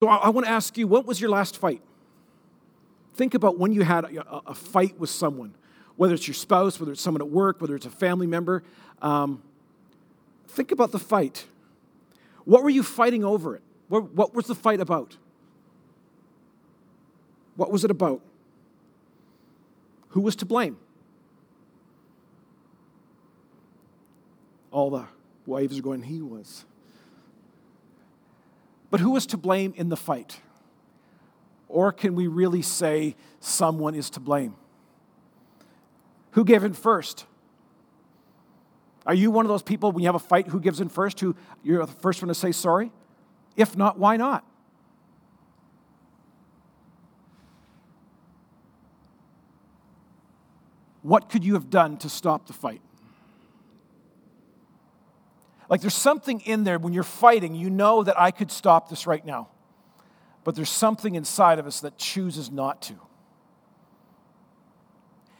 So I, I want to ask you, what was your last fight? Think about when you had a, a, fight with someone, whether it's your spouse, whether it's someone at work, whether it's a family member. Um, think about the fight. What were you fighting over it? What, what was the fight about? What was it about? Who was to blame? All the wives are going, he was. But who was to blame in the fight? Or can we really say someone is to blame? Who gave in first? Are you one of those people when you have a fight who gives in first, who you're the first one to say sorry? If not, why not? What could you have done to stop the fight? Like there's something in there when you're fighting, you know that I could stop this right now. But there's something inside of us that chooses not to.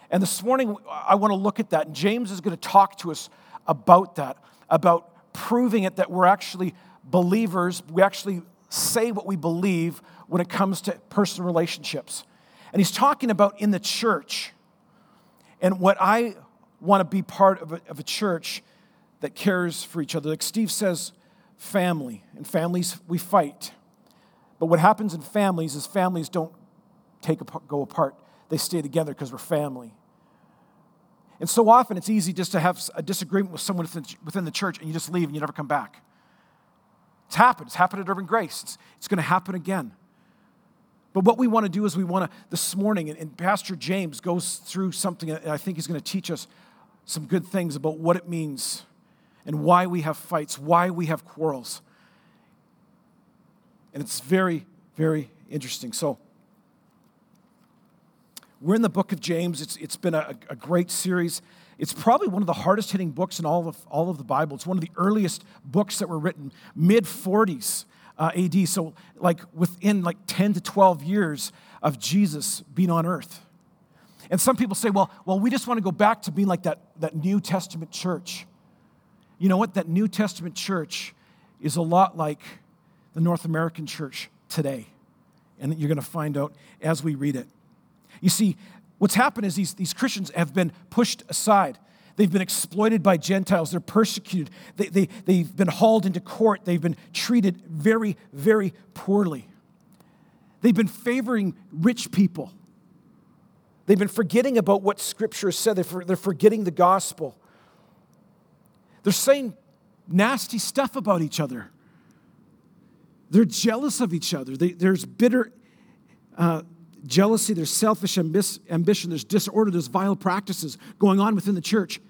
And this morning, I want to look at that. And James is going to talk to us about that, about proving it that we're actually believers. We actually say what we believe when it comes to personal relationships. And he's talking about in the church. And what I want to be part of a, of a church that cares for each other. Like Steve says, family. In families, we fight. But what happens in families is families don't take apart, go apart. They stay together because we're family. And so often it's easy just to have a disagreement with someone within the church and you just leave and you never come back. It's happened. It's happened at Urban Grace. It's, it's going to happen again. But what we want to do is we want to, this morning, and, and Pastor James goes through something, and I think he's going to teach us some good things about what it means and why we have fights, why we have quarrels. And it's very, very interesting. So, we're in the book of James. It's, it's been a, a great series. It's probably one of the hardest hitting books in all of, all of the Bible. It's one of the earliest books that were written, mid 40s uh, AD. So, like within like 10 to 12 years of Jesus being on earth. And some people say, well, well, we just want to go back to being like that, that New Testament church. You know what? That New Testament church is a lot like the North American church today. And you're going to find out as we read it. You see, what's happened is these, these Christians have been pushed aside. They've been exploited by Gentiles. They're persecuted. They, they, they've been hauled into court. They've been treated very, very poorly. They've been favoring rich people. They've been forgetting about what Scripture said. They're, they're forgetting the gospel. They're saying nasty stuff about each other. They're jealous of each other. They, there's bitter uh, jealousy, there's selfish ambition, there's disorder, there's vile practices going on within the church.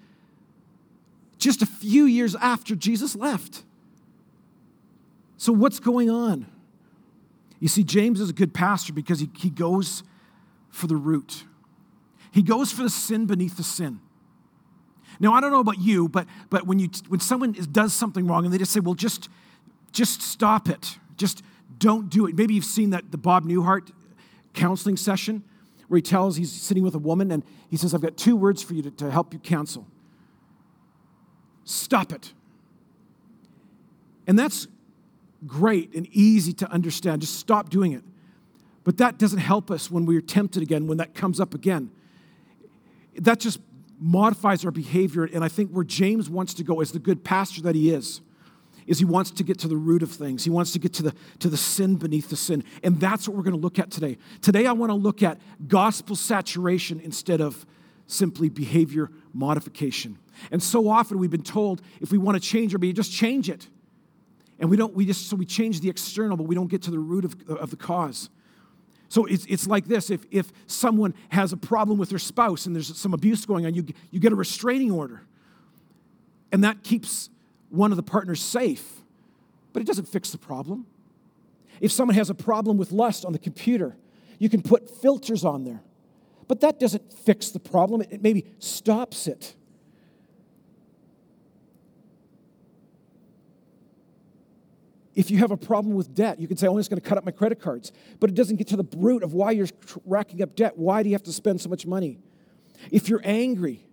Just a few years after Jesus left. So, what's going on? You see, James is a good pastor because he, he goes for the root. He goes for the sin beneath the sin. Now, I don't know about you, but, but when, you, when someone is, does something wrong and they just say, well, just, just stop it, just don't do it. Maybe you've seen that the Bob Newhart counseling session where he tells he's sitting with a woman and he says, I've got two words for you to, to help you counsel. Stop it. And that's great and easy to understand. Just stop doing it. But that doesn't help us when we're tempted again, when that comes up again. That just modifies our behavior. And I think where James wants to go as the good pastor that he is, is he wants to get to the root of things. He wants to get to the, to the sin beneath the sin. And that's what we're going to look at today. Today, I want to look at gospel saturation instead of simply behavior modification. And so often we've been told if we want to change our behavior, just change it. And we don't, we just, so we change the external, but we don't get to the root of, of the cause. So it's, it's like this if, if someone has a problem with their spouse and there's some abuse going on, you, you get a restraining order. And that keeps one of the partners safe, but it doesn't fix the problem. If someone has a problem with lust on the computer, you can put filters on there, but that doesn't fix the problem. It maybe stops it. If you have a problem with debt, you can say, oh, I'm just going to cut up my credit cards. But it doesn't get to the root of why you're racking up debt. Why do you have to spend so much money? If you're angry,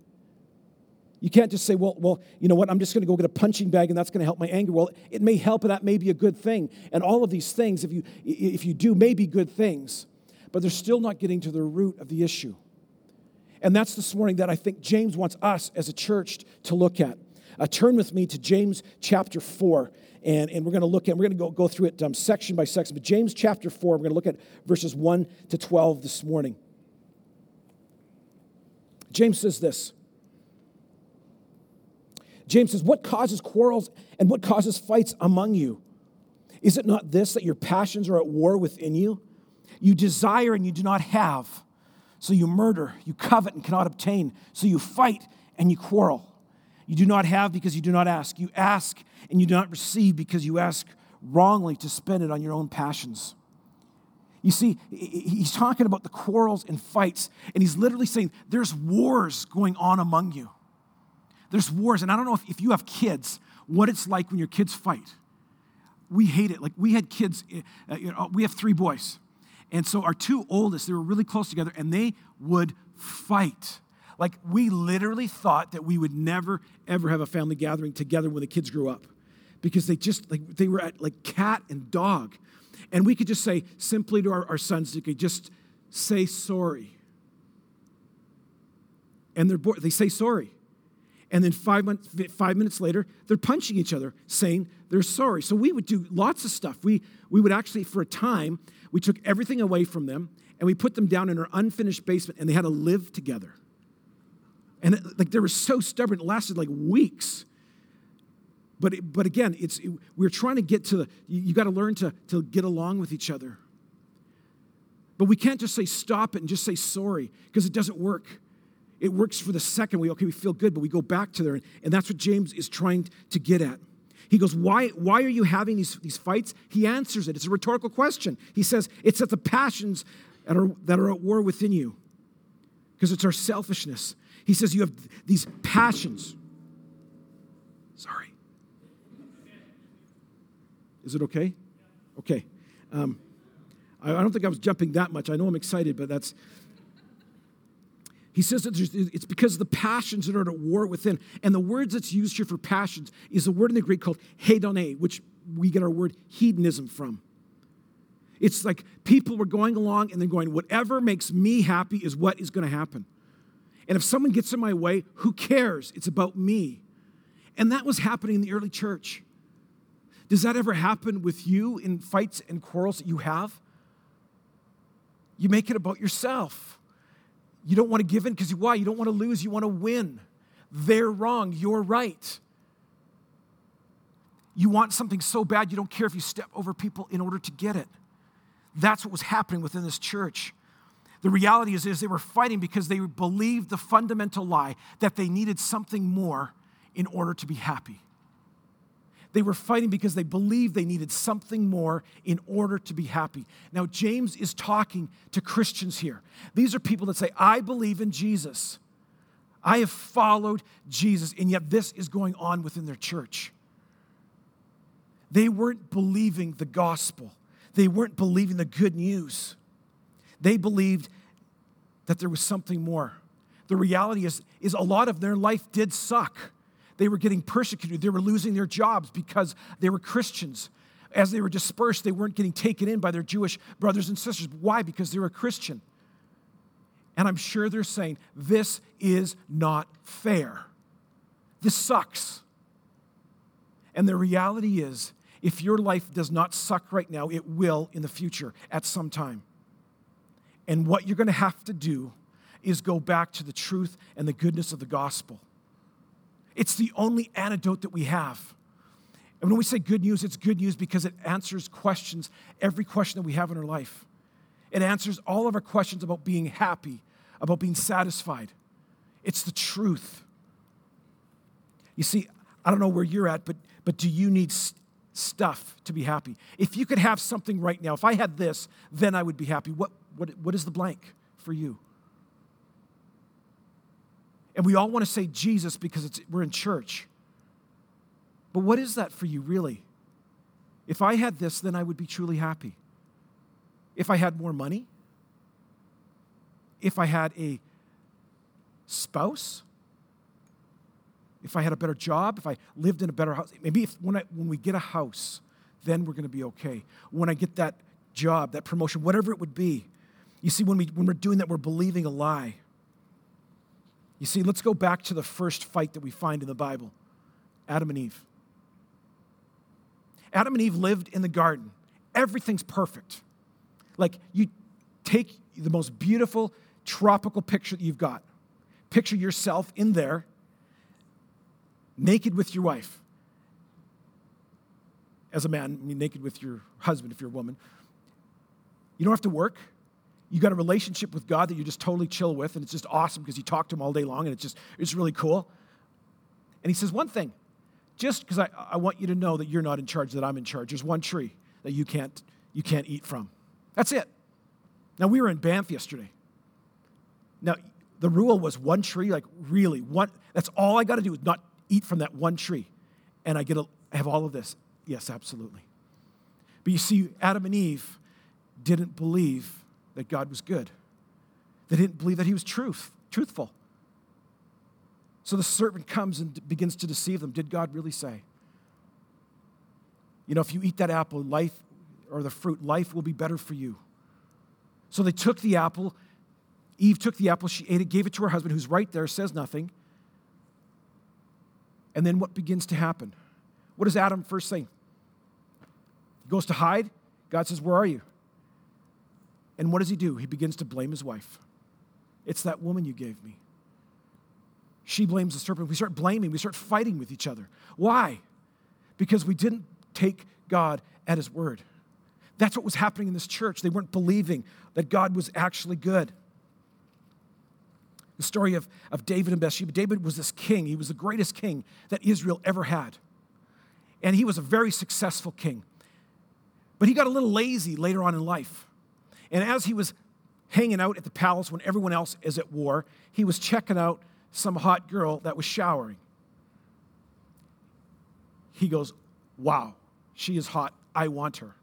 You can't just say, well, well, you know what, I'm just going to go get a punching bag and that's going to help my anger. Well, it may help and that may be a good thing. And all of these things, if you, if you do, may be good things, but they're still not getting to the root of the issue. And that's this morning that I think James wants us as a church to look at. Uh, turn with me to James chapter 4, and, and we're going to look at, we're going to go, go through it um, section by section. But James chapter 4, we're going to look at verses 1 to 12 this morning. James says this James says, What causes quarrels and what causes fights among you? Is it not this that your passions are at war within you? You desire and you do not have. So you murder, you covet and cannot obtain. So you fight and you quarrel. You do not have because you do not ask. You ask and you do not receive because you ask wrongly to spend it on your own passions. You see, he's talking about the quarrels and fights, and he's literally saying there's wars going on among you. There's wars, and I don't know if, if you have kids, what it's like when your kids fight. We hate it. Like we had kids, uh, you know, we have three boys. And so our two oldest, they were really close together, and they would fight. Like we literally thought that we would never, ever have a family gathering together when the kids grew up because they just, like, they were at like cat and dog. And we could just say simply to our, our sons, they could just say sorry. And they're bored. They say sorry. And then five, months, five minutes later, they're punching each other, saying they're sorry. So we would do lots of stuff. We, we would actually, for a time, we took everything away from them and we put them down in our unfinished basement and they had to live together. And it, like they were so stubborn, it lasted like weeks. But, it, but again, it's, it, we're trying to get to the, you, got to learn to, to get along with each other. But we can't just say stop it and just say sorry because it doesn't work. It works for the second. We, okay, we feel good, but we go back to there. And that's what James is trying to get at. He goes, why, why are you having these, these fights? He answers it. It's a rhetorical question. He says, It's that the passions that are, that are at war within you, because it's our selfishness. He says, You have these passions. Sorry. Is it okay? Okay. Um, I, I don't think I was jumping that much. I know I'm excited, but that's he says that it's because the passions that are at war within. And the words that's used here for passions is a word in the Greek called hedone, which we get our word hedonism from. It's like people were going along and then going, whatever makes me happy is what is going to happen. And if someone gets in my way, who cares? It's about me. And that was happening in the early church. Does that ever happen with you in fights and quarrels that you have? You make it about yourself. You don't want to give in because why? You don't want to lose, you want to win. They're wrong, you're right. You want something so bad, you don't care if you step over people in order to get it. That's what was happening within this church. The reality is, is they were fighting because they believed the fundamental lie that they needed something more in order to be happy. They were fighting because they believed they needed something more in order to be happy. Now, James is talking to Christians here. These are people that say, I believe in Jesus. I have followed Jesus, and yet this is going on within their church. They weren't believing the gospel, they weren't believing the good news. They believed that there was something more. The reality is, is a lot of their life did suck. They were getting persecuted. They were losing their jobs because they were Christians. As they were dispersed, they weren't getting taken in by their Jewish brothers and sisters. Why? Because they were Christian. And I'm sure they're saying, this is not fair. This sucks. And the reality is, if your life does not suck right now, it will in the future at some time. And what you're going to have to do is go back to the truth and the goodness of the gospel. It's the only antidote that we have. And when we say good news, it's good news because it answers questions, every question that we have in our life. It answers all of our questions about being happy, about being satisfied. It's the truth. You see, I don't know where you're at, but, but do you need st- stuff to be happy? If you could have something right now, if I had this, then I would be happy. What, what, what is the blank for you? And we all want to say Jesus because we're in church. But what is that for you, really? If I had this, then I would be truly happy. If I had more money, if I had a spouse, if I had a better job, if I lived in a better house, maybe if, when, I, when we get a house, then we're going to be okay. When I get that job, that promotion, whatever it would be. You see, when, we, when we're doing that, we're believing a lie. You see, let's go back to the first fight that we find in the Bible Adam and Eve. Adam and Eve lived in the garden. Everything's perfect. Like, you take the most beautiful tropical picture that you've got, picture yourself in there, naked with your wife. As a man, I mean, naked with your husband if you're a woman. You don't have to work. You got a relationship with God that you're just totally chill with, and it's just awesome because you talk to him all day long, and it's just it's really cool. And he says one thing, just because I, I want you to know that you're not in charge, that I'm in charge. There's one tree that you can't you can't eat from. That's it. Now we were in Banff yesterday. Now the rule was one tree, like really one. That's all I got to do is not eat from that one tree, and I get a, I have all of this. Yes, absolutely. But you see, Adam and Eve didn't believe that God was good. They didn't believe that he was truth, truthful. So the serpent comes and begins to deceive them. Did God really say? You know, if you eat that apple, life or the fruit, life will be better for you. So they took the apple. Eve took the apple, she ate it, gave it to her husband, who's right there, says nothing. And then what begins to happen? What does Adam first say? He goes to hide. God says, Where are you? And what does he do? He begins to blame his wife. It's that woman you gave me. She blames the serpent. We start blaming, we start fighting with each other. Why? Because we didn't take God at his word. That's what was happening in this church. They weren't believing that God was actually good. The story of, of David and Bathsheba. David was this king, he was the greatest king that Israel ever had. And he was a very successful king. But he got a little lazy later on in life. And as he was hanging out at the palace when everyone else is at war, he was checking out some hot girl that was showering. He goes, Wow, she is hot. I want her.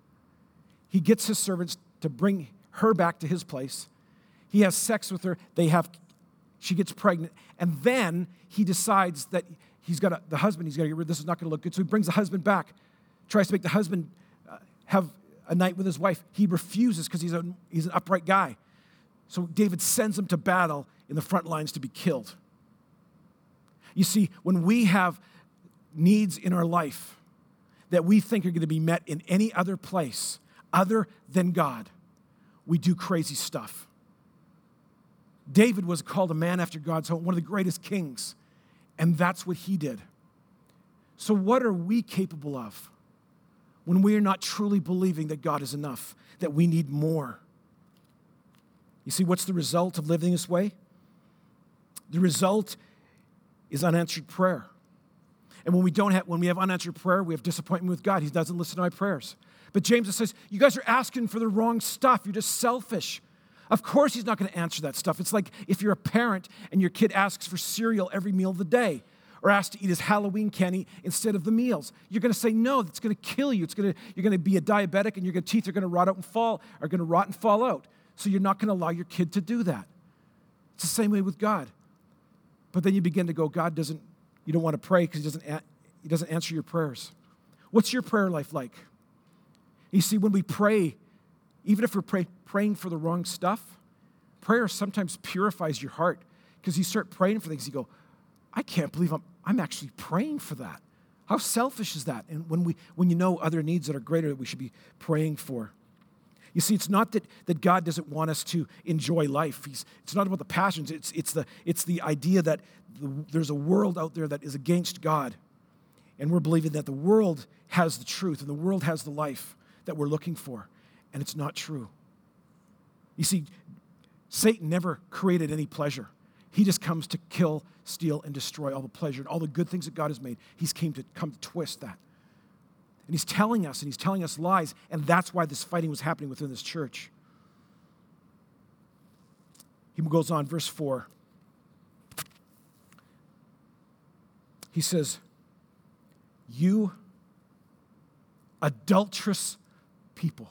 He gets his servants to bring her back to his place. He has sex with her. They have, she gets pregnant. And then he decides that he's got a, the husband, he's got to get rid of this, is not going to look good. So he brings the husband back, tries to make the husband uh, have a night with his wife. He refuses because he's, a, he's an upright guy. So David sends him to battle in the front lines to be killed. You see, when we have needs in our life that we think are going to be met in any other place other than God, we do crazy stuff. David was called a man after God's own, one of the greatest kings, and that's what he did. So, what are we capable of? When we are not truly believing that God is enough, that we need more. You see, what's the result of living this way? The result is unanswered prayer. And when we don't have, when we have unanswered prayer, we have disappointment with God. He doesn't listen to our prayers. But James says, you guys are asking for the wrong stuff. You're just selfish. Of course, he's not going to answer that stuff. It's like if you're a parent and your kid asks for cereal every meal of the day or asked to eat his Halloween candy instead of the meals. You're going to say no, that's going to kill you. It's going to, you're going to be a diabetic and your teeth are going to rot out and fall, are going to rot and fall out. So you're not going to allow your kid to do that. It's the same way with God. But then you begin to go, God doesn't, you don't want to pray because he doesn't, he doesn't answer your prayers. What's your prayer life like? You see, when we pray, even if we're pray, praying for the wrong stuff, prayer sometimes purifies your heart because you start praying for things. You go, I can't believe I'm, I'm actually praying for that. How selfish is that? And when, we, when you know other needs that are greater that we should be praying for. You see, it's not that, that God doesn't want us to enjoy life. He's, it's not about the passions. It's, it's, the, it's the idea that the, there's a world out there that is against God. And we're believing that the world has the truth and the world has the life that we're looking for. And it's not true. You see, Satan never created any pleasure. He just comes to kill, steal, and destroy all the pleasure and all the good things that God has made. He's came to come to twist that. And he's telling us, and he's telling us lies, and that's why this fighting was happening within this church. He goes on, verse 4. He says, You adulterous people.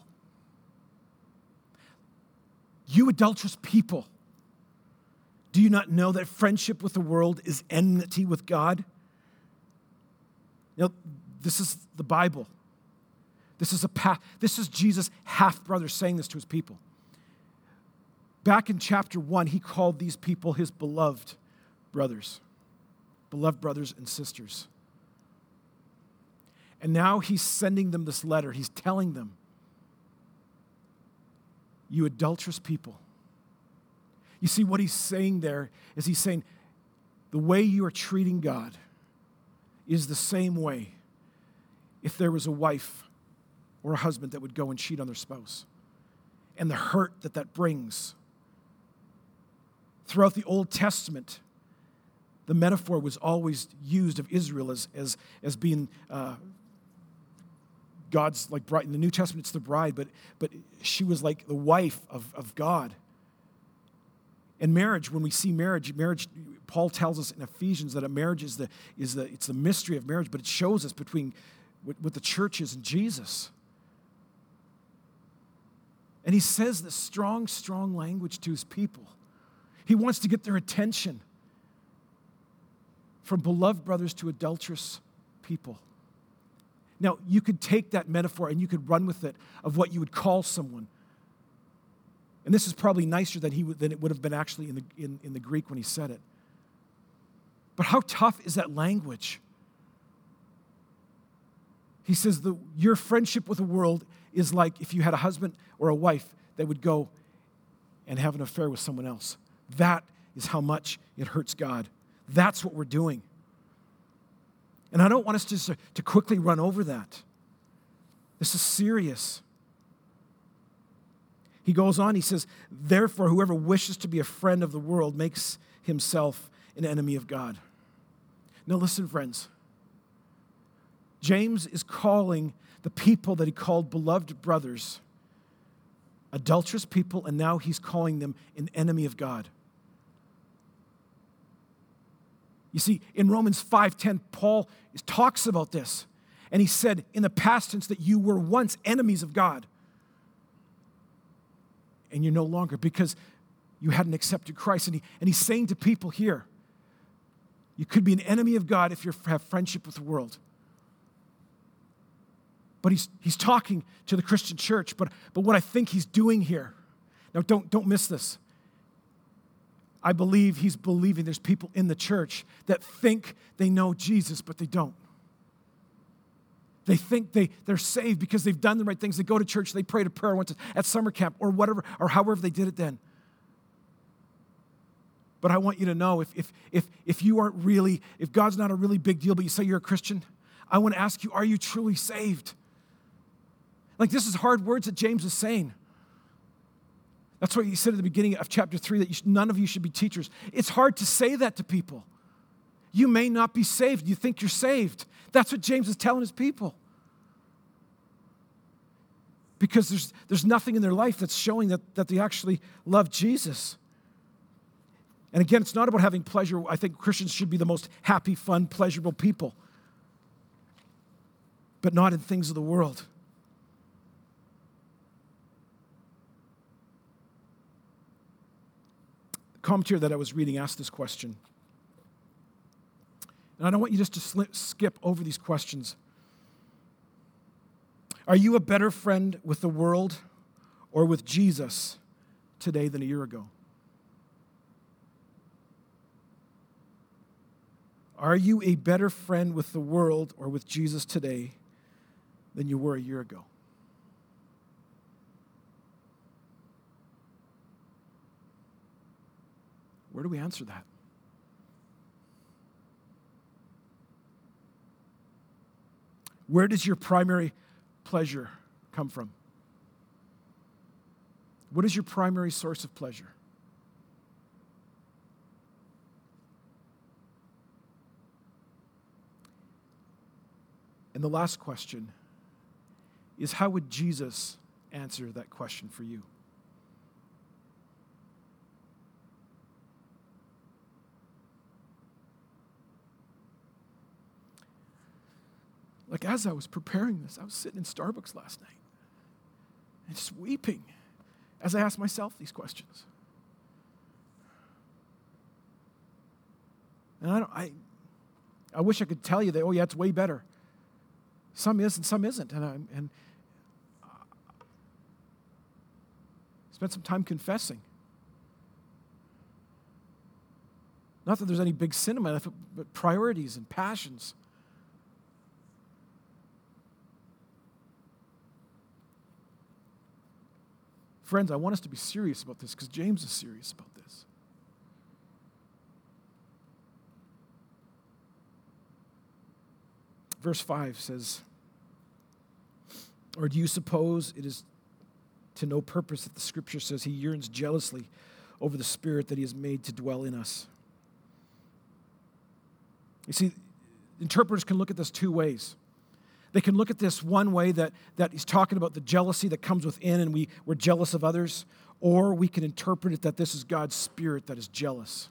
You adulterous people. Do you not know that friendship with the world is enmity with God? You know, this is the Bible. This is a path. This is Jesus' half brother saying this to his people. Back in chapter one, he called these people his beloved brothers, beloved brothers and sisters. And now he's sending them this letter. He's telling them, You adulterous people. You see, what he's saying there is he's saying, The way you are treating God is the same way if there was a wife or a husband that would go and cheat on their spouse and the hurt that that brings. Throughout the Old Testament, the metaphor was always used of Israel as, as, as being uh, God's like bride. In the New Testament, it's the bride, but, but she was like the wife of, of God. And marriage, when we see marriage, marriage, Paul tells us in Ephesians that a marriage is the, is the, it's the mystery of marriage, but it shows us between what, what the church is and Jesus. And he says this strong, strong language to his people. He wants to get their attention from beloved brothers to adulterous people. Now, you could take that metaphor and you could run with it of what you would call someone. And this is probably nicer than, he than it would have been actually in the, in, in the Greek when he said it. But how tough is that language? He says, the, Your friendship with the world is like if you had a husband or a wife that would go and have an affair with someone else. That is how much it hurts God. That's what we're doing. And I don't want us just to quickly run over that. This is serious. He goes on, he says, Therefore, whoever wishes to be a friend of the world makes himself an enemy of God. Now, listen, friends. James is calling the people that he called beloved brothers adulterous people, and now he's calling them an enemy of God. You see, in Romans 5:10, Paul talks about this. And he said in the past tense that you were once enemies of God. And you're no longer because you hadn't accepted Christ. And, he, and he's saying to people here, you could be an enemy of God if you have friendship with the world. But he's, he's talking to the Christian church. But, but what I think he's doing here, now don't, don't miss this. I believe he's believing there's people in the church that think they know Jesus, but they don't. They think they, they're saved because they've done the right things. They go to church, they pray a prayer once at summer camp or whatever, or however they did it then. But I want you to know if, if, if, if you aren't really, if God's not a really big deal, but you say you're a Christian, I want to ask you, are you truly saved? Like, this is hard words that James is saying. That's what he said at the beginning of chapter 3 that none of you should be teachers. It's hard to say that to people. You may not be saved. You think you're saved. That's what James is telling his people. Because there's, there's nothing in their life that's showing that, that they actually love Jesus. And again, it's not about having pleasure. I think Christians should be the most happy, fun, pleasurable people, but not in things of the world. commentator that I was reading asked this question. And I don't want you just to slip, skip over these questions. Are you a better friend with the world or with Jesus today than a year ago? Are you a better friend with the world or with Jesus today than you were a year ago? Where do we answer that? Where does your primary pleasure come from? What is your primary source of pleasure? And the last question is how would Jesus answer that question for you? Like as I was preparing this, I was sitting in Starbucks last night and just weeping as I asked myself these questions. And I, don't, I, I wish I could tell you that, oh, yeah, it's way better. Some is and some isn't. And, I, and spent some time confessing. Not that there's any big sin in but priorities and passions. Friends, I want us to be serious about this because James is serious about this. Verse 5 says, Or do you suppose it is to no purpose that the scripture says he yearns jealously over the spirit that he has made to dwell in us? You see, interpreters can look at this two ways. They can look at this one way that, that he's talking about the jealousy that comes within and we, we're jealous of others, or we can interpret it that this is God's spirit that is jealous.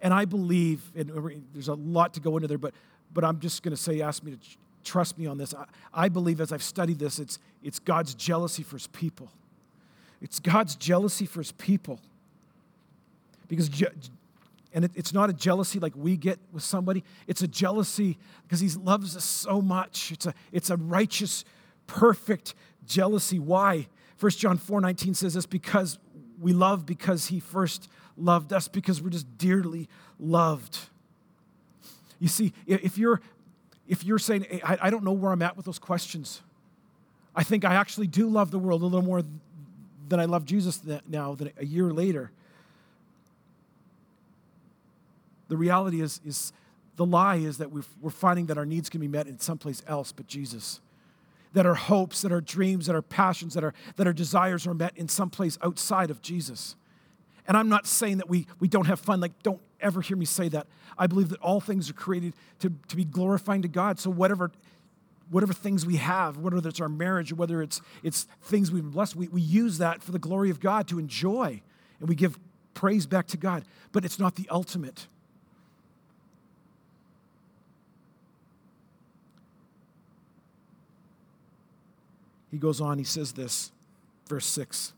And I believe, and there's a lot to go into there, but, but I'm just going to say, ask me to trust me on this. I, I believe as I've studied this, it's, it's God's jealousy for his people. It's God's jealousy for his people. Because je- and it, it's not a jealousy like we get with somebody, it's a jealousy because he loves us so much. It's a, it's a righteous, perfect jealousy. Why? 1 John 4 19 says this because we love because he first loved us, because we're just dearly loved. You see, if you're if you're saying, I, I don't know where I'm at with those questions, I think I actually do love the world a little more than I love Jesus now, than a year later. The reality is, is the lie is that we are finding that our needs can be met in someplace else but Jesus. That our hopes, that our dreams, that our passions, that our, that our desires are met in someplace outside of Jesus. And I'm not saying that we, we don't have fun. Like, don't ever hear me say that. I believe that all things are created to, to be glorifying to God. So whatever, whatever things we have, whether it's our marriage or whether it's, it's things we've been blessed, we, we use that for the glory of God to enjoy. And we give praise back to God. But it's not the ultimate. He goes on, he says this, verse 6.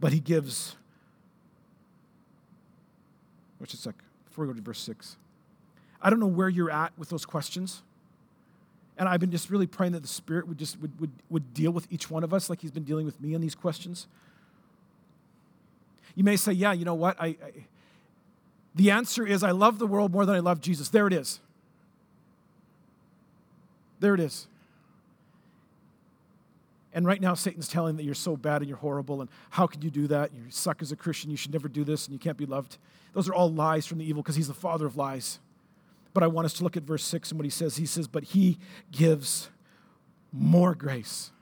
But he gives, which is like, before we go to verse 6. I don't know where you're at with those questions. And I've been just really praying that the Spirit would just would, would, would deal with each one of us like He's been dealing with me on these questions. You may say, yeah, you know what? I, I the answer is I love the world more than I love Jesus. There it is. There it is. And right now, Satan's telling that you're so bad and you're horrible, and how could you do that? You suck as a Christian, you should never do this, and you can't be loved. Those are all lies from the evil because he's the father of lies. But I want us to look at verse 6 and what he says. He says, But he gives more grace.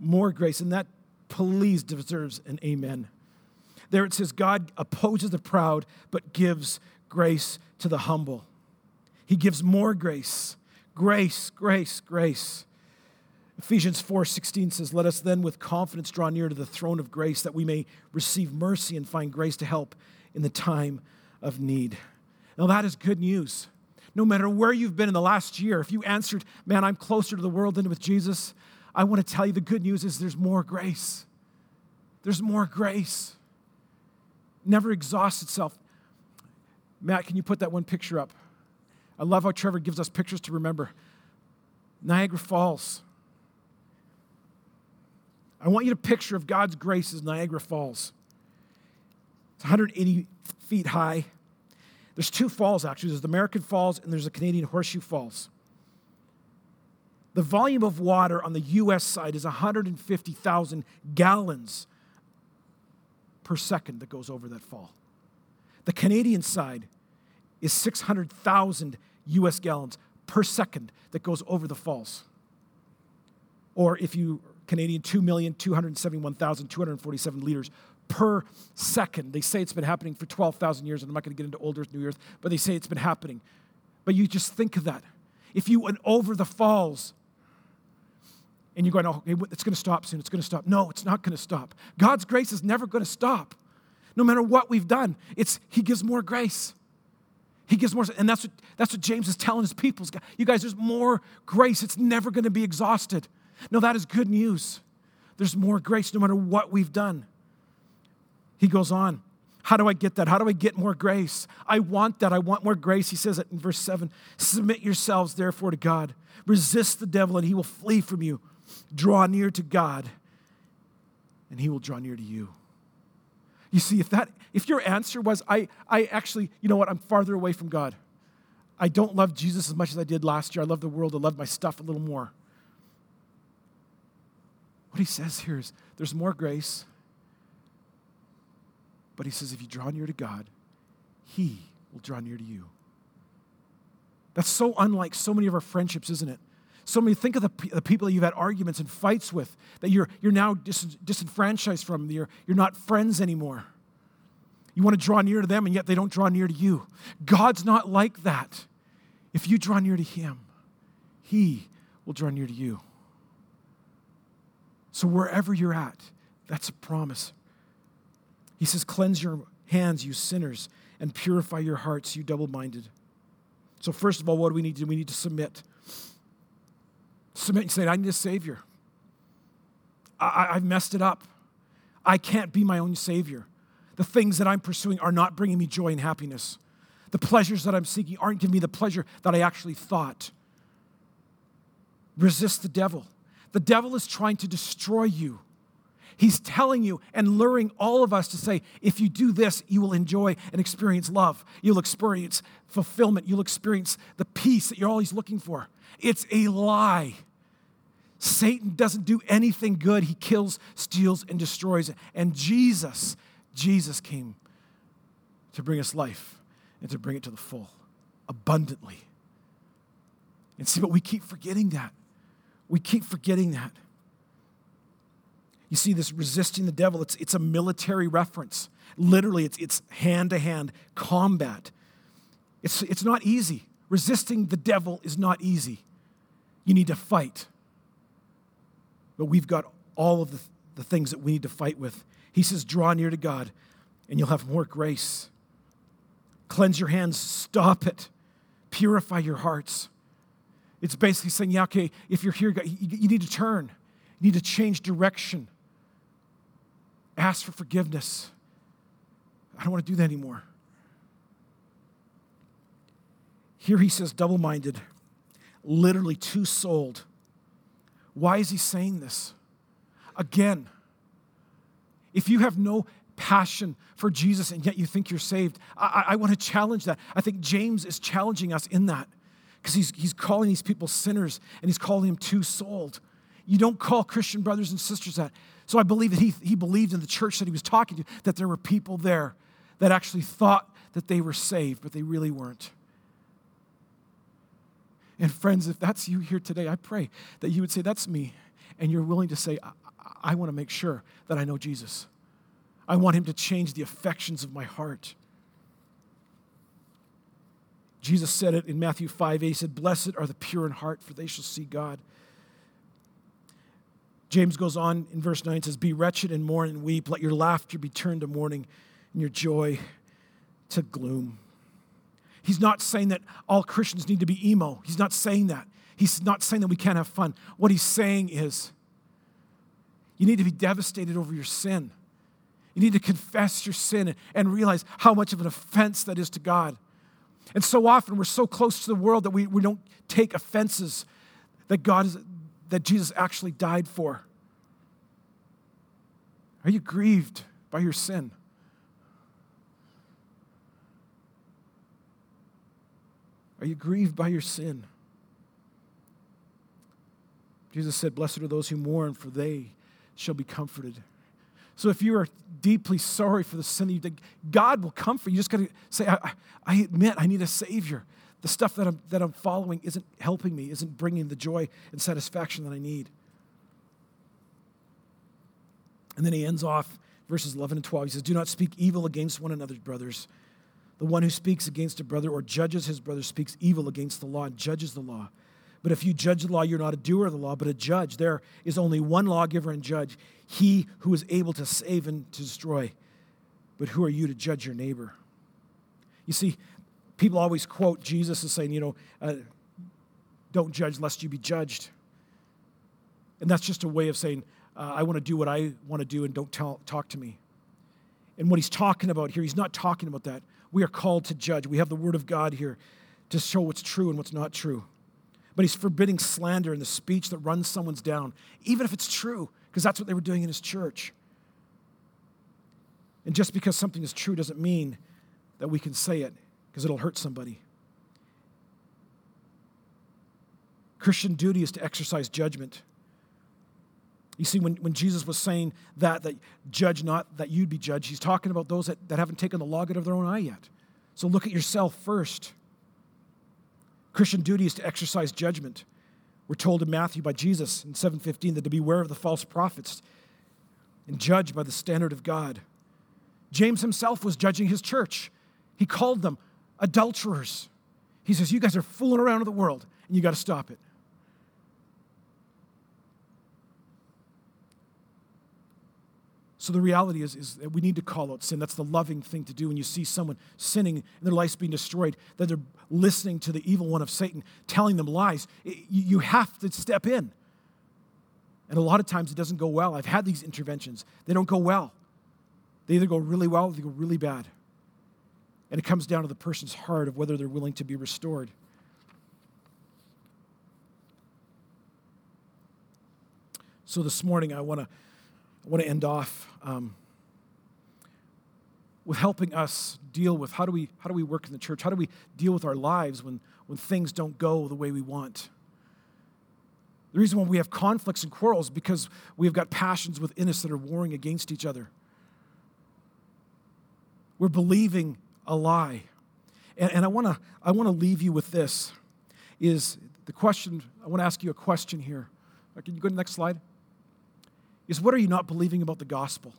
More grace. And that, please, deserves an amen. There it says, God opposes the proud, but gives grace to the humble. He gives more grace. Grace, grace, grace. Ephesians 4:16 says, "Let us then with confidence draw near to the throne of grace that we may receive mercy and find grace to help in the time of need." Now that is good news. No matter where you've been in the last year, if you answered, "Man, I'm closer to the world than with Jesus," I want to tell you the good news is there's more grace. There's more grace. Never exhausts itself. Matt, can you put that one picture up? I love how Trevor gives us pictures to remember. Niagara Falls. I want you to picture of God's grace as Niagara Falls. It's 180 feet high. There's two falls, actually. There's the American Falls and there's the Canadian Horseshoe Falls. The volume of water on the US side is 150,000 gallons per second that goes over that fall. The Canadian side is 600,000 US gallons per second that goes over the falls. Or if you Canadian 2,271,247 liters per second. They say it's been happening for 12,000 years, and I'm not going to get into old Earth, New Earth, but they say it's been happening. But you just think of that. If you went over the falls, and you're going, oh, it's going to stop soon, it's going to stop. No, it's not going to stop. God's grace is never going to stop. No matter what we've done, it's He gives more grace. He gives more, and that's what, that's what James is telling his people. You guys, there's more grace. It's never going to be exhausted. No, that is good news. There's more grace no matter what we've done. He goes on, How do I get that? How do I get more grace? I want that. I want more grace. He says it in verse 7 Submit yourselves, therefore, to God. Resist the devil, and he will flee from you. Draw near to God, and he will draw near to you. You see, if that if your answer was, I, I actually, you know what, I'm farther away from God. I don't love Jesus as much as I did last year. I love the world. I love my stuff a little more. What he says here is there's more grace. But he says if you draw near to God, he will draw near to you. That's so unlike so many of our friendships, isn't it? So many, think of the, the people that you've had arguments and fights with that you're, you're now dis, disenfranchised from. You're, you're not friends anymore. You want to draw near to them, and yet they don't draw near to you. God's not like that. If you draw near to Him, He will draw near to you. So, wherever you're at, that's a promise. He says, Cleanse your hands, you sinners, and purify your hearts, you double minded. So, first of all, what do we need to do? We need to submit. Submit and say, I need a Savior. I, have messed it up. I can't be my own Savior. The things that I'm pursuing are not bringing me joy and happiness. The pleasures that I'm seeking aren't giving me the pleasure that I actually thought. Resist the devil. The devil is trying to destroy you. He's telling you and luring all of us to say, if you do this, you will enjoy and experience love. You'll experience fulfillment. You'll experience the peace that you're always looking for. It's a lie. Satan doesn't do anything good. He kills, steals, and destroys. And Jesus, Jesus came to bring us life and to bring it to the full, abundantly. And see, but we keep forgetting that. We keep forgetting that. You see, this resisting the devil, it's, it's a military reference. Literally, it's, it's hand-to-hand combat. It's, it's not easy. Resisting the devil is not easy. You need to fight. But we've got all of the, the things that we need to fight with. He says, draw near to God, and you'll have more grace. Cleanse your hands, stop it. Purify your hearts. It's basically saying, yeah, okay, if you're here, you need to turn. You need to change direction. Ask for forgiveness. I don't want to do that anymore. Here he says double minded, literally two souled. Why is he saying this? Again, if you have no passion for Jesus and yet you think you're saved, I, I want to challenge that. I think James is challenging us in that because he's, he's calling these people sinners and he's calling them two souled. You don't call Christian brothers and sisters that. So I believe that he, he believed in the church that he was talking to that there were people there that actually thought that they were saved, but they really weren't. And friends, if that's you here today, I pray that you would say, That's me. And you're willing to say, I, I want to make sure that I know Jesus. I want him to change the affections of my heart. Jesus said it in Matthew 5 8. He said, Blessed are the pure in heart, for they shall see God. James goes on in verse 9 says, Be wretched and mourn and weep. Let your laughter be turned to mourning and your joy to gloom. He's not saying that all Christians need to be emo. He's not saying that. He's not saying that we can't have fun. What he's saying is you need to be devastated over your sin. You need to confess your sin and realize how much of an offense that is to God. And so often we're so close to the world that we, we don't take offenses that God is, that Jesus actually died for. Are you grieved by your sin? Are you grieved by your sin? Jesus said, Blessed are those who mourn, for they shall be comforted. So if you are deeply sorry for the sin that you did, God will comfort you. You just got to say, I, I, admit I need a Savior. The stuff that I'm, that I'm following isn't helping me, isn't bringing the joy and satisfaction that I need. And then he ends off verses 11 and 12. He says, Do not speak evil against one another, brothers. The one who speaks against a brother or judges his brother speaks evil against the law and judges the law. But if you judge the law, you're not a doer of the law, but a judge. There is only one lawgiver and judge, he who is able to save and to destroy. But who are you to judge your neighbor? You see, people always quote Jesus as saying, you know, uh, don't judge lest you be judged. And that's just a way of saying, uh, I want to do what I want to do and don't tell, talk to me. And what he's talking about here, he's not talking about that. We are called to judge. We have the word of God here to show what's true and what's not true. But he's forbidding slander and the speech that runs someone's down, even if it's true, because that's what they were doing in his church. And just because something is true doesn't mean that we can say it, because it'll hurt somebody. Christian duty is to exercise judgment. You see, when, when Jesus was saying that, that judge not that you'd be judged, he's talking about those that, that haven't taken the log out of their own eye yet. So look at yourself first. Christian duty is to exercise judgment. We're told in Matthew by Jesus in 7:15 that to beware of the false prophets and judge by the standard of God. James himself was judging his church. He called them adulterers. He says, You guys are fooling around in the world, and you got to stop it. So the reality is, is that we need to call out sin. That's the loving thing to do when you see someone sinning and their life's being destroyed, that they're listening to the evil one of Satan telling them lies. You have to step in. And a lot of times it doesn't go well. I've had these interventions. They don't go well. They either go really well or they go really bad. And it comes down to the person's heart of whether they're willing to be restored. So this morning I want to I want to end off um, with helping us deal with how do we how do we work in the church? How do we deal with our lives when when things don't go the way we want? The reason why we have conflicts and quarrels because we've got passions within us that are warring against each other. We're believing a lie. And, and I want to I want to leave you with this is the question, I want to ask you a question here. Can you go to the next slide? Is what are you not believing about the gospel?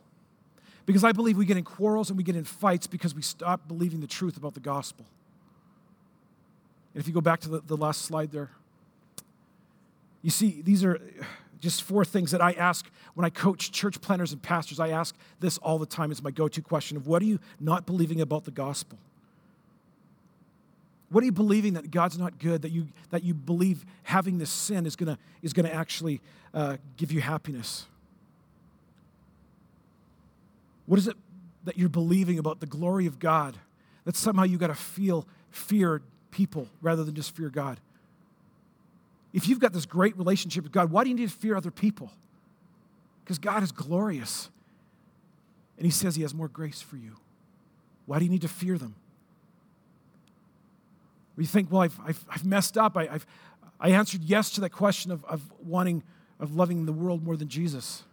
Because I believe we get in quarrels and we get in fights because we stop believing the truth about the gospel. And if you go back to the, the last slide there, you see, these are just four things that I ask when I coach church planners and pastors. I ask this all the time. It's my go to question of what are you not believing about the gospel? What are you believing that God's not good, that you, that you believe having this sin is going to is gonna actually uh, give you happiness? What is it that you're believing about the glory of God? That somehow you got to feel fear people rather than just fear God. If you've got this great relationship with God, why do you need to fear other people? Because God is glorious. And He says He has more grace for you. Why do you need to fear them? Or you think, well, I've, I've, I've messed up. I, have I answered yes to that question of, of wanting, of loving the world more than Jesus.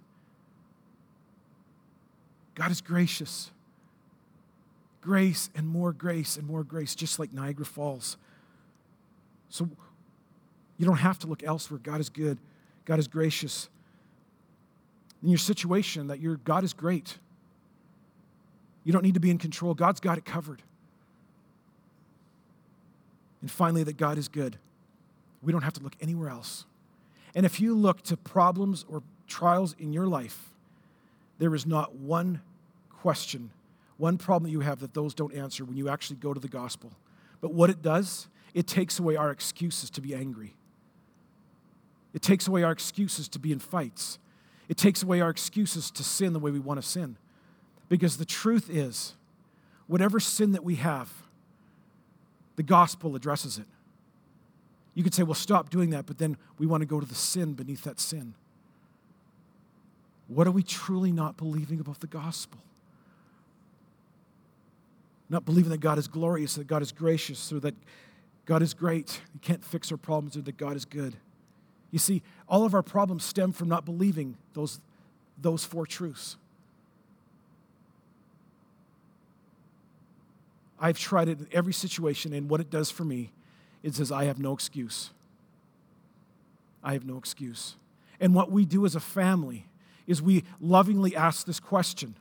God is gracious. Grace and more grace and more grace, just like Niagara Falls. So you don't have to look elsewhere. God is good, God is gracious. In your situation, that your God is great. You don't need to be in control. God's got it covered. And finally, that God is good. We don't have to look anywhere else. And if you look to problems or trials in your life, there is not one question, one problem that you have that those don't answer when you actually go to the gospel. But what it does, it takes away our excuses to be angry. It takes away our excuses to be in fights. It takes away our excuses to sin the way we want to sin. Because the truth is, whatever sin that we have, the gospel addresses it. You could say, well, stop doing that, but then we want to go to the sin beneath that sin. What are we truly not believing about the gospel? Not believing that God is glorious, that God is gracious, or that God is great. You can't fix our problems, or that God is good. You see, all of our problems stem from not believing those, those four truths. I've tried it in every situation, and what it does for me, it says, I have no excuse. I have no excuse. And what we do as a family is we lovingly ask this question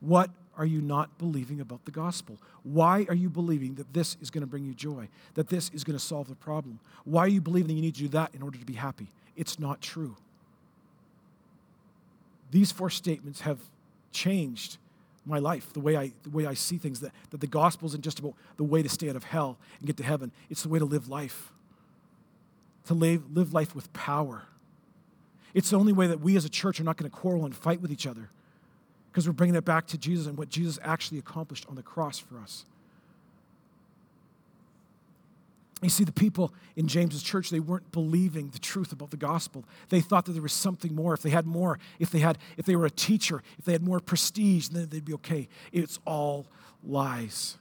What are you not believing about the gospel? Why are you believing that this is going to bring you joy, that this is going to solve the problem? Why are you believing that you need to do that in order to be happy? It's not true. These four statements have changed my life, the way I, the way I see things, that, that the gospel isn't just about the way to stay out of hell and get to heaven, it's the way to live life, to live, live life with power it's the only way that we as a church are not going to quarrel and fight with each other. because we're bringing it back to Jesus and what Jesus actually accomplished on the cross for us. You see, the people in James's church, they weren't believing the truth about the gospel. They thought that there was something more. If they had more, if they had, if they were a teacher, if they had more prestige, then they'd be okay. It's all lies.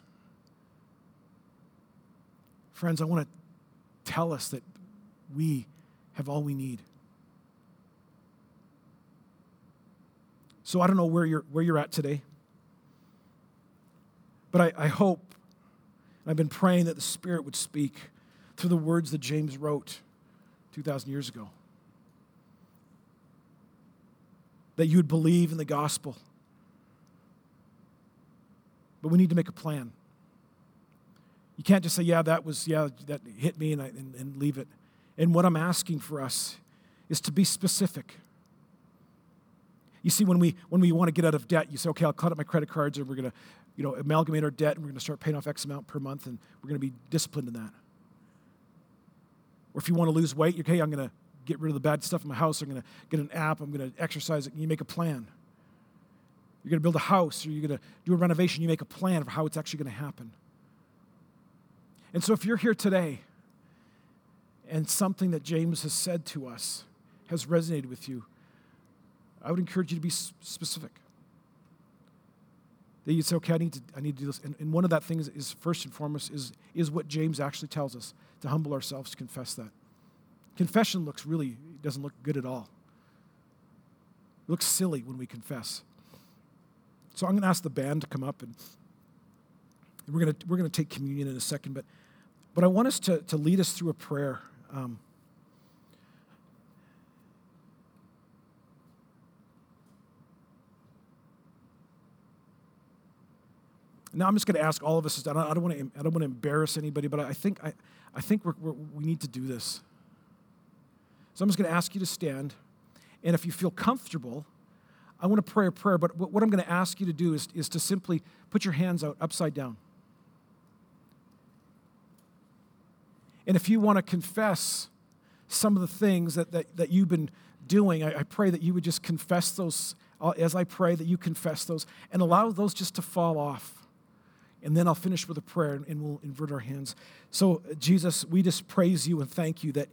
Friends, I want to tell us that we have all we need. So I don't know where you're where you're at today. But I, I hope I've been praying that the Spirit would speak through the words that James wrote 2,000 years ago. That you would believe in the gospel. But we need to make a plan. You can't just say, yeah, that was, yeah, that hit me and, I, and, and leave it. And what I'm asking for us is to be specific. You see, when we, when we want to get out of debt, you say, okay, I'll cut up my credit cards and we're going to you know, amalgamate our debt and we're going to start paying off X amount per month and we're going to be disciplined in that. Or if you want to lose weight, okay, I'm going to get rid of the bad stuff in my house. I'm going to get an app. I'm going to exercise it. And you make a plan. You're going to build a house or you're going to do a renovation. You make a plan for how it's actually going to happen. And so if you're here today and something that James has said to us has resonated with you, I would encourage you to be specific. That you'd say, okay, I need to, I need to do this. And, and one of that things is, first and foremost, is, is what James actually tells us to humble ourselves, to confess that. Confession looks really, doesn't look good at all. It looks silly when we confess. So I'm going to ask the band to come up and we're going to, we're going to take communion in a second, but, but I want us to, to lead us through a prayer. Um, Now I'm just going to ask all of us. I don't, I don't want to. I don't want to embarrass anybody, but I think I, I think we're, we're, we need to do this. So I'm just going to ask you to stand, and if you feel comfortable, I want to pray a prayer. But what I'm going to ask you to do is, is to simply put your hands out upside down. And if you want to confess some of the things that, that, that you've been doing, I, I pray that you would just confess those uh, as I pray, that you confess those and allow those just to fall off and then I'll finish with a prayer and we'll invert our hands. So, Jesus, we just praise you and thank you that,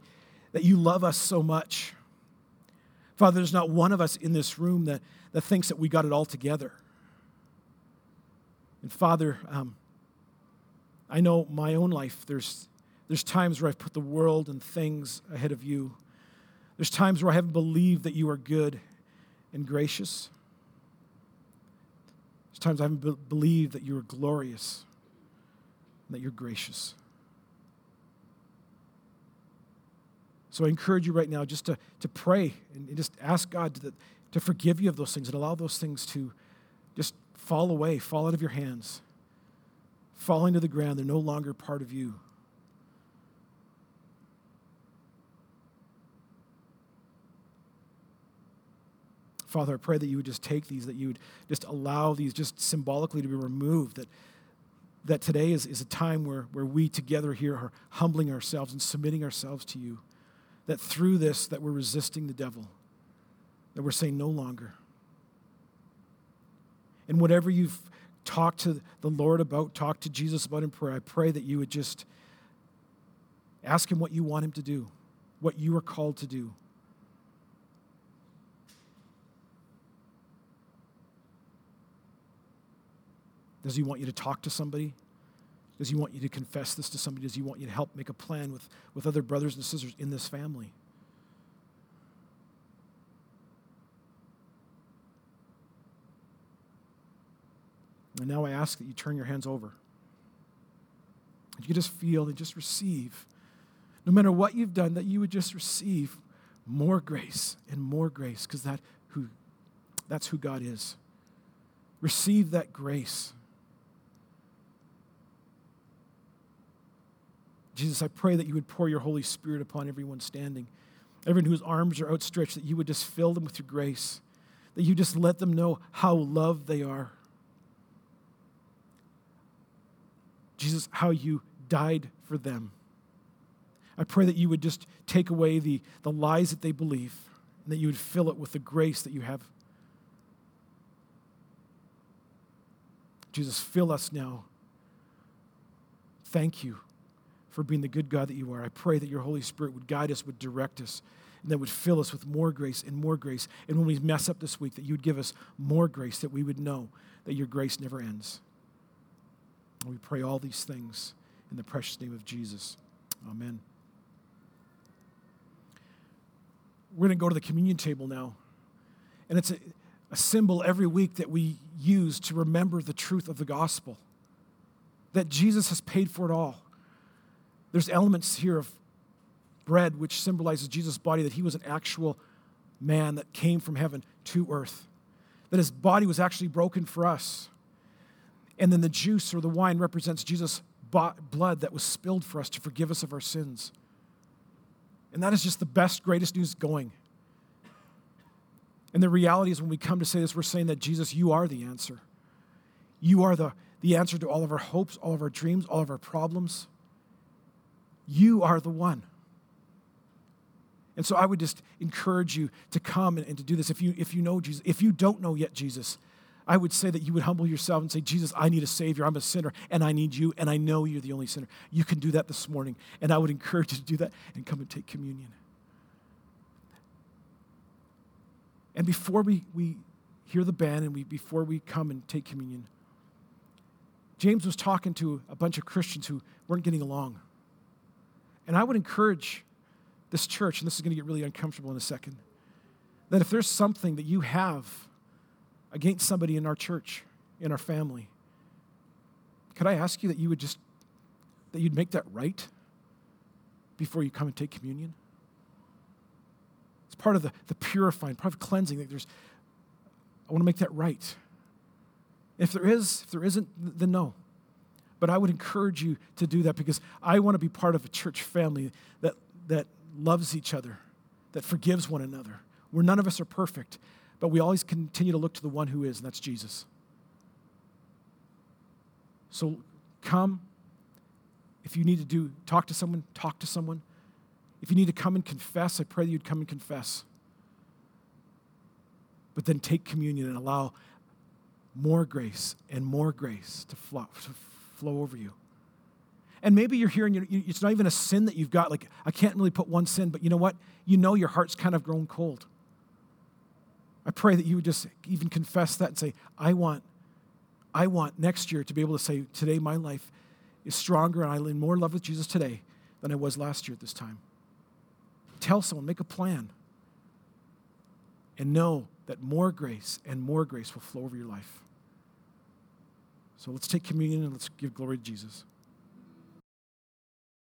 that you love us so much. Father, there's not one of us in this room that, that thinks that we got it all together. And Father, um, I know my own life, there's, there's times where I've put the world and things ahead of you. There's times where I haven't believed that you are good and gracious. Times I haven't be- believed that you're glorious, that you're gracious. So I encourage you right now just to, to pray and, just ask God to, to forgive you of those things and allow those things to just fall away, fall out of your hands, fall into the ground. They're no longer part of you. Father, I pray that you would just take these, that you would just allow these just symbolically to be removed, that, that today is, is a time where, where we together here are humbling ourselves and submitting ourselves to you, that through this that we're resisting the devil, that we're saying no longer. And whatever you've talked to the Lord about, talked to Jesus about in prayer, I pray that you would just ask him what you want him to do, what you are called to do. Does he want you to talk to somebody? Does he want you to confess this to somebody? Does he want you to help make a plan with, with other brothers and sisters in this family? And now I ask that you turn your hands over. You just feel and just receive, no matter what you've done, that you would just receive more grace and more grace, because that who that's who God is. Receive that grace. Jesus, I pray that you would pour your Holy Spirit upon everyone standing, everyone whose arms are outstretched, that you would just fill them with your grace, that you just let them know how loved they are. Jesus, how you died for them. I pray that you would just take away the, the lies that they believe and that you would fill it with the grace that you have. Jesus, fill us now. Thank you for being the good God that you are. I pray that your Holy Spirit would guide us, would direct us, and that would fill us with more grace and more grace. And when we mess up this week, that you would give us more grace, that we would know that your grace never ends. And we pray all these things in the precious name of Jesus. Amen. We're going to go to the communion table now. And it's a, a symbol every week that we use to remember the truth of the gospel that Jesus has paid for it all. There's elements here of bread, which symbolizes Jesus' body, that he was an actual man that came from heaven to earth, that his body was actually broken for us. And then the juice or the wine represents Jesus' blood that was spilled for us to forgive us of our sins. And that is just the best, greatest news going. And the reality is, when we come to say this, we're saying that Jesus, you are the answer. You are the, the answer to all of our hopes, all of our dreams, all of our problems. You are the one. And so I would just encourage you to come and, and, to do this. If you, if you know Jesus, if you don't know yet Jesus, I would say that you would humble yourself and say, Jesus, I need a Savior. I'm a sinner and I need you, and I know you're the only sinner. You can do that this morning. And I would encourage you to do that and come and take communion. And before we, we hear the band and we, before we come and take communion, James was talking to a bunch of Christians who weren't getting along. And I would encourage this church, and this is going to get really uncomfortable in a second, that if there's something that you have against somebody in our church, in our family, could I ask you that you would just, that you'd make that right before you come and take communion? It's part of the, the purifying, part of cleansing. That there's, I want to make that right. If there is, if there isn't, then no. But I would encourage you to do that because I want to be part of a church family that, that loves each other, that forgives one another, where none of us are perfect, but we always continue to look to the one who is, and that's Jesus. So come. If you need to do talk to someone, talk to someone. If you need to come and confess, I pray that you'd come and confess. But then take communion and allow more grace and more grace to flow, to flow over you. And maybe you're here and you're, it's not even a sin that you've got. Like, I can't really put one sin, but you know what? You know your heart's kind of grown cold. I pray that you would just even confess that and say, I want, I want next year to be able to say, today my life is stronger and I'm in more love with Jesus today than I was last year at this time. Tell someone, make a plan. And know that more grace and more grace will flow over your life. So let's take communion and let's give glory to Jesus.